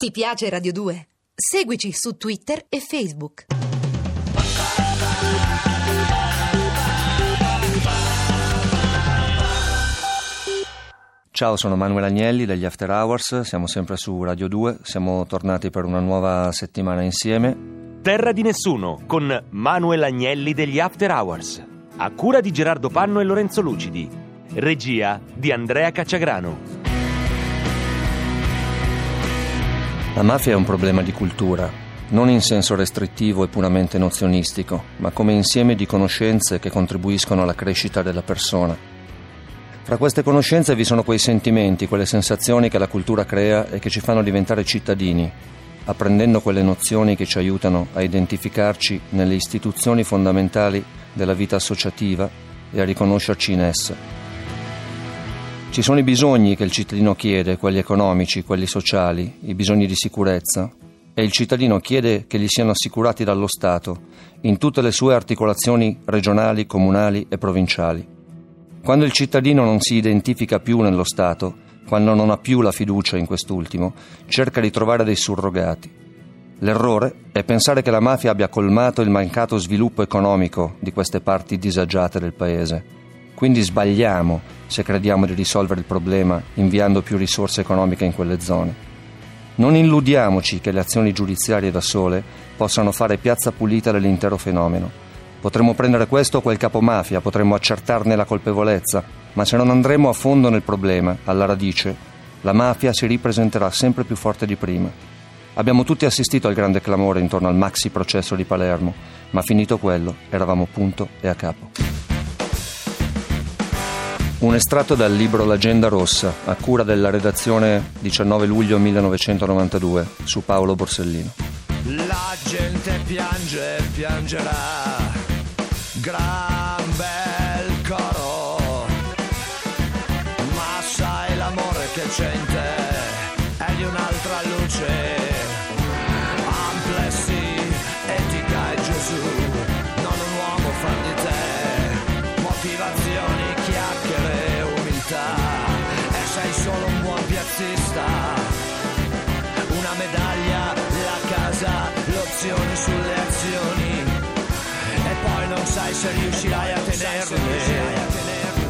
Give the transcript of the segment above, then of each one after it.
Ti piace Radio 2? Seguici su Twitter e Facebook. Ciao, sono Manuel Agnelli degli After Hours, siamo sempre su Radio 2, siamo tornati per una nuova settimana insieme. Terra di nessuno con Manuel Agnelli degli After Hours. A cura di Gerardo Panno e Lorenzo Lucidi. Regia di Andrea Cacciagrano. La mafia è un problema di cultura, non in senso restrittivo e puramente nozionistico, ma come insieme di conoscenze che contribuiscono alla crescita della persona. Fra queste conoscenze vi sono quei sentimenti, quelle sensazioni che la cultura crea e che ci fanno diventare cittadini, apprendendo quelle nozioni che ci aiutano a identificarci nelle istituzioni fondamentali della vita associativa e a riconoscerci in esse. Ci sono i bisogni che il cittadino chiede, quelli economici, quelli sociali, i bisogni di sicurezza, e il cittadino chiede che gli siano assicurati dallo Stato in tutte le sue articolazioni regionali, comunali e provinciali. Quando il cittadino non si identifica più nello Stato, quando non ha più la fiducia in quest'ultimo, cerca di trovare dei surrogati. L'errore è pensare che la mafia abbia colmato il mancato sviluppo economico di queste parti disagiate del paese. Quindi sbagliamo se crediamo di risolvere il problema inviando più risorse economiche in quelle zone. Non illudiamoci che le azioni giudiziarie da sole possano fare piazza pulita dell'intero fenomeno. Potremmo prendere questo o quel capomafia, potremmo accertarne la colpevolezza, ma se non andremo a fondo nel problema, alla radice, la mafia si ripresenterà sempre più forte di prima. Abbiamo tutti assistito al grande clamore intorno al maxi processo di Palermo, ma finito quello eravamo punto e a capo. Un estratto dal libro L'Agenda Rossa, a cura della redazione 19 luglio 1992, su Paolo Borsellino. La gente piange, piangerà, gran bel coro, ma sai l'amore che c'è in te è di un'altra luce, piazzista. Una medaglia, la casa, l'opzione sulle azioni e poi non sai se riuscirai a tenerle.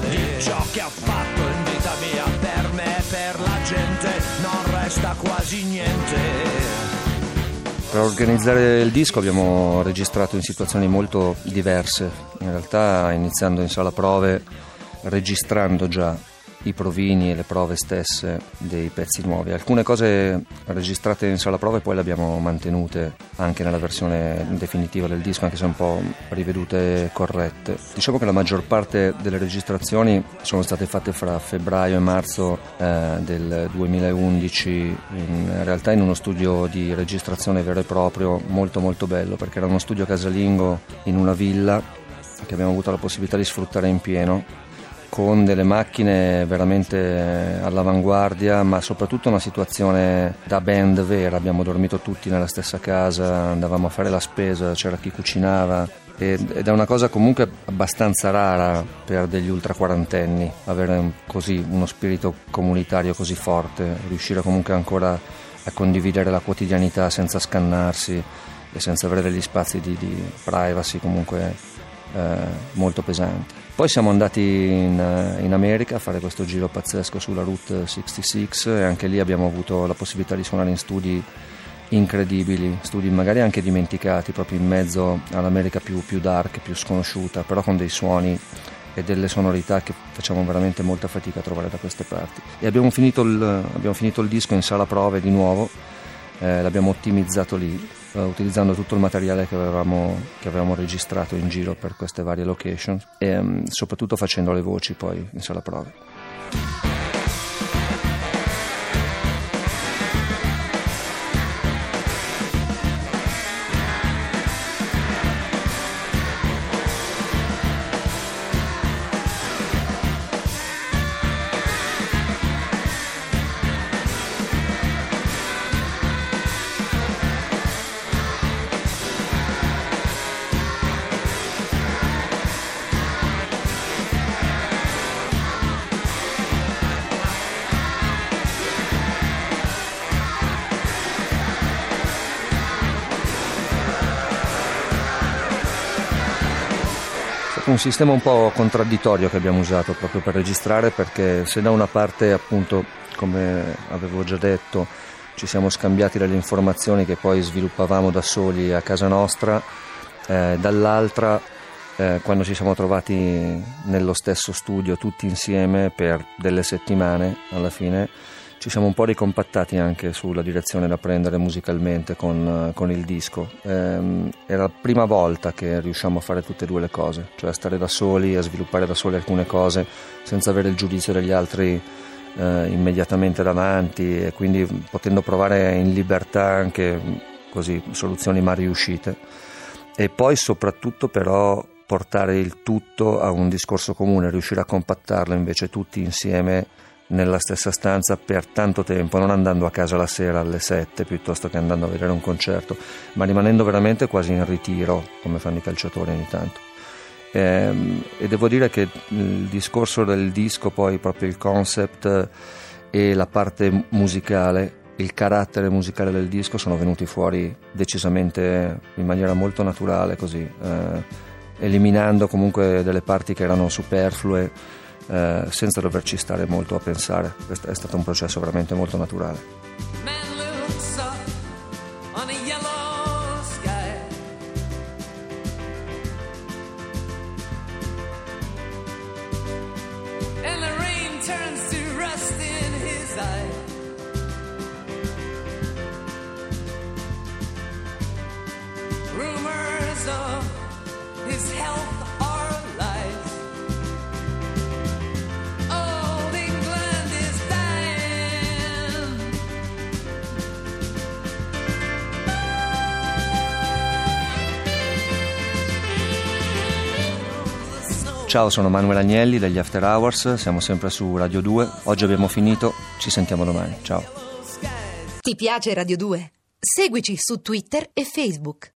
Di ciò che ho fatto in vita mia per me e per la gente non resta quasi niente. Per organizzare il disco abbiamo registrato in situazioni molto diverse, in realtà iniziando in sala prove registrando già i provini e le prove stesse dei pezzi nuovi. Alcune cose registrate in sala prove poi le abbiamo mantenute anche nella versione definitiva del disco, anche se un po' rivedute e corrette. Diciamo che la maggior parte delle registrazioni sono state fatte fra febbraio e marzo eh, del 2011, in realtà in uno studio di registrazione vero e proprio, molto molto bello, perché era uno studio casalingo in una villa che abbiamo avuto la possibilità di sfruttare in pieno con delle macchine veramente all'avanguardia, ma soprattutto una situazione da band vera. Abbiamo dormito tutti nella stessa casa, andavamo a fare la spesa, c'era chi cucinava ed è una cosa comunque abbastanza rara per degli ultra quarantenni avere così uno spirito comunitario così forte, riuscire comunque ancora a condividere la quotidianità senza scannarsi e senza avere degli spazi di, di privacy comunque eh, molto pesanti. Poi siamo andati in, eh, in, America a fare questo giro pazzesco sulla Route 66 e anche lì abbiamo avuto la possibilità di suonare in studi incredibili, studi magari anche dimenticati, proprio in mezzo all'America più, più dark, più sconosciuta, però con dei suoni e delle sonorità che facciamo veramente molta fatica a trovare da queste parti. E abbiamo finito il, abbiamo finito il disco in sala prove di nuovo, eh, l'abbiamo ottimizzato lì uh, utilizzando tutto il materiale che avevamo, che avevamo, registrato in giro per queste varie location e um, soprattutto facendo le voci poi in sala prove. Un sistema un po' contraddittorio che abbiamo usato proprio per registrare perché se da una parte appunto come avevo già detto ci siamo scambiati delle informazioni che poi sviluppavamo da soli a casa nostra, eh, dall'altra eh, quando ci siamo trovati nello stesso studio tutti insieme per delle settimane alla fine ci siamo un po' ricompattati anche sulla direzione da prendere musicalmente con, con il disco. Eh, era la prima volta che riusciamo a fare tutte e due le cose, cioè a stare da soli, a sviluppare da soli alcune cose senza avere il giudizio degli altri eh, immediatamente davanti e quindi potendo provare in libertà anche così soluzioni mai riuscite. E poi soprattutto però portare il tutto a un discorso comune, riuscire a compattarlo invece tutti insieme nella stessa stanza per tanto tempo, non andando a casa la sera alle 7 piuttosto che andando a vedere un concerto, ma rimanendo veramente quasi in ritiro, come fanno i calciatori ogni tanto. E, ehm, e devo dire che il discorso del disco, poi proprio il concept e la parte musicale, il carattere musicale del disco sono venuti fuori decisamente in maniera molto naturale, così, eh, eliminando comunque delle parti che erano superflue eh, senza doverci stare molto a pensare. È stato un processo veramente molto naturale. Ciao, sono Manuel Agnelli degli After Hours, siamo sempre su Radio 2. Oggi abbiamo finito, ci sentiamo domani. Ciao. Ti piace Radio 2? Seguici su Twitter e Facebook.